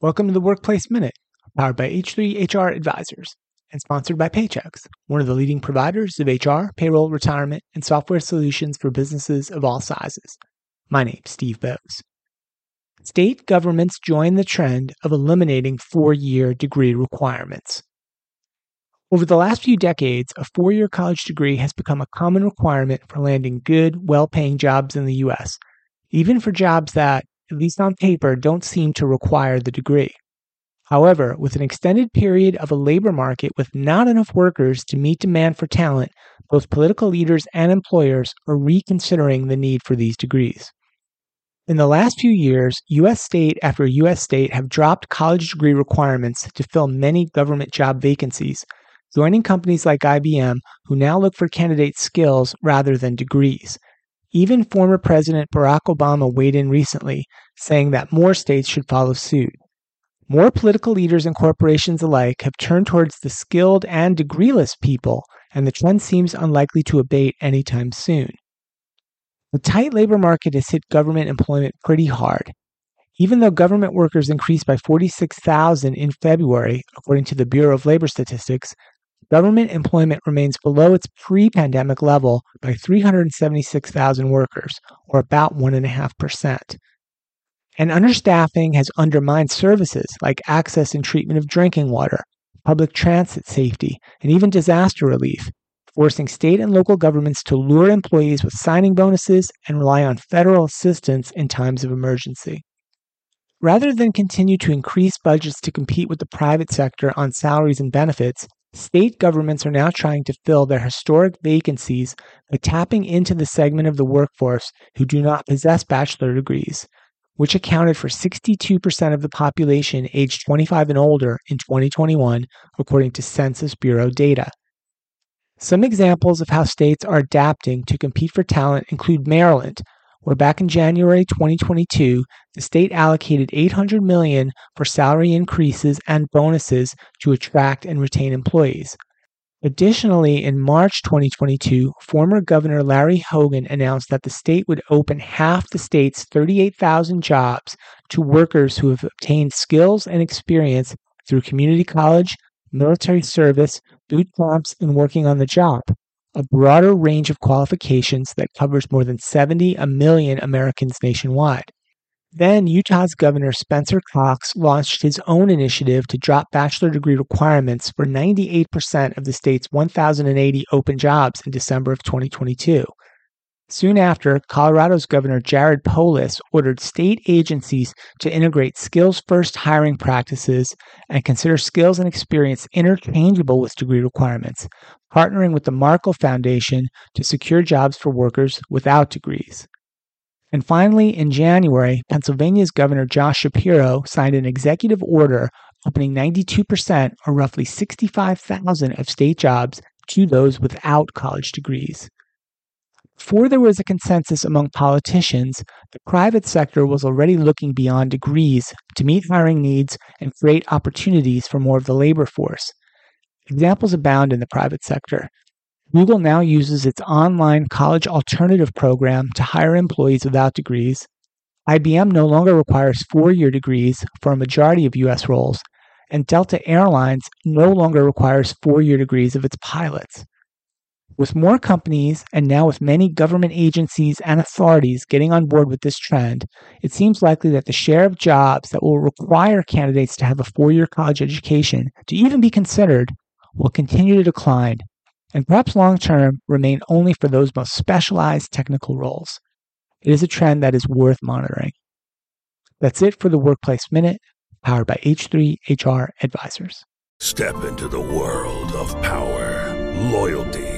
Welcome to the Workplace Minute, powered by H3 HR Advisors and sponsored by Paychex, one of the leading providers of HR, payroll, retirement, and software solutions for businesses of all sizes. My name's Steve Boese. State governments join the trend of eliminating four year degree requirements. Over the last few decades, a four year college degree has become a common requirement for landing good, well paying jobs in the U.S., even for jobs that, at least on paper, don't seem to require the degree. However, with an extended period of a labor market with not enough workers to meet demand for talent, both political leaders and employers are reconsidering the need for these degrees. In the last few years, U.S. state after U.S. state have dropped college degree requirements to fill many government job vacancies, joining companies like IBM who now look for candidate skills rather than degrees. Even former President Barack Obama weighed in recently, saying that more states should follow suit. More political leaders and corporations alike have turned towards the skilled and degreeless people, and the trend seems unlikely to abate anytime soon. The tight labor market has hit government employment pretty hard. Even though government workers increased by 46,000 in February, according to the Bureau of Labor Statistics, government employment remains below its pre pandemic level by 376,000 workers, or about 1.5%. And understaffing has undermined services like access and treatment of drinking water, public transit safety, and even disaster relief, forcing state and local governments to lure employees with signing bonuses and rely on federal assistance in times of emergency. Rather than continue to increase budgets to compete with the private sector on salaries and benefits, State governments are now trying to fill their historic vacancies by tapping into the segment of the workforce who do not possess bachelor degrees, which accounted for 62% of the population aged 25 and older in 2021, according to Census Bureau data. Some examples of how states are adapting to compete for talent include Maryland, where back in January 2022, the state allocated 800 million for salary increases and bonuses to attract and retain employees. Additionally, in March 2022, former Governor Larry Hogan announced that the state would open half the state's 38,000 jobs to workers who have obtained skills and experience through community college, military service, boot camps, and working on the job a broader range of qualifications that covers more than 70 a million Americans nationwide. Then Utah's Governor Spencer Cox launched his own initiative to drop bachelor degree requirements for 98% of the state's 1,080 open jobs in December of 2022. Soon after, Colorado's Governor Jared Polis ordered state agencies to integrate skills first hiring practices and consider skills and experience interchangeable with degree requirements, partnering with the Markle Foundation to secure jobs for workers without degrees. And finally, in January, Pennsylvania's Governor Josh Shapiro signed an executive order opening 92%, or roughly 65,000, of state jobs to those without college degrees. Before there was a consensus among politicians, the private sector was already looking beyond degrees to meet hiring needs and create opportunities for more of the labor force. Examples abound in the private sector. Google now uses its online college alternative program to hire employees without degrees. IBM no longer requires four year degrees for a majority of U.S. roles, and Delta Airlines no longer requires four year degrees of its pilots. With more companies and now with many government agencies and authorities getting on board with this trend, it seems likely that the share of jobs that will require candidates to have a four year college education to even be considered will continue to decline and perhaps long term remain only for those most specialized technical roles. It is a trend that is worth monitoring. That's it for the Workplace Minute, powered by H3 HR Advisors. Step into the world of power, loyalty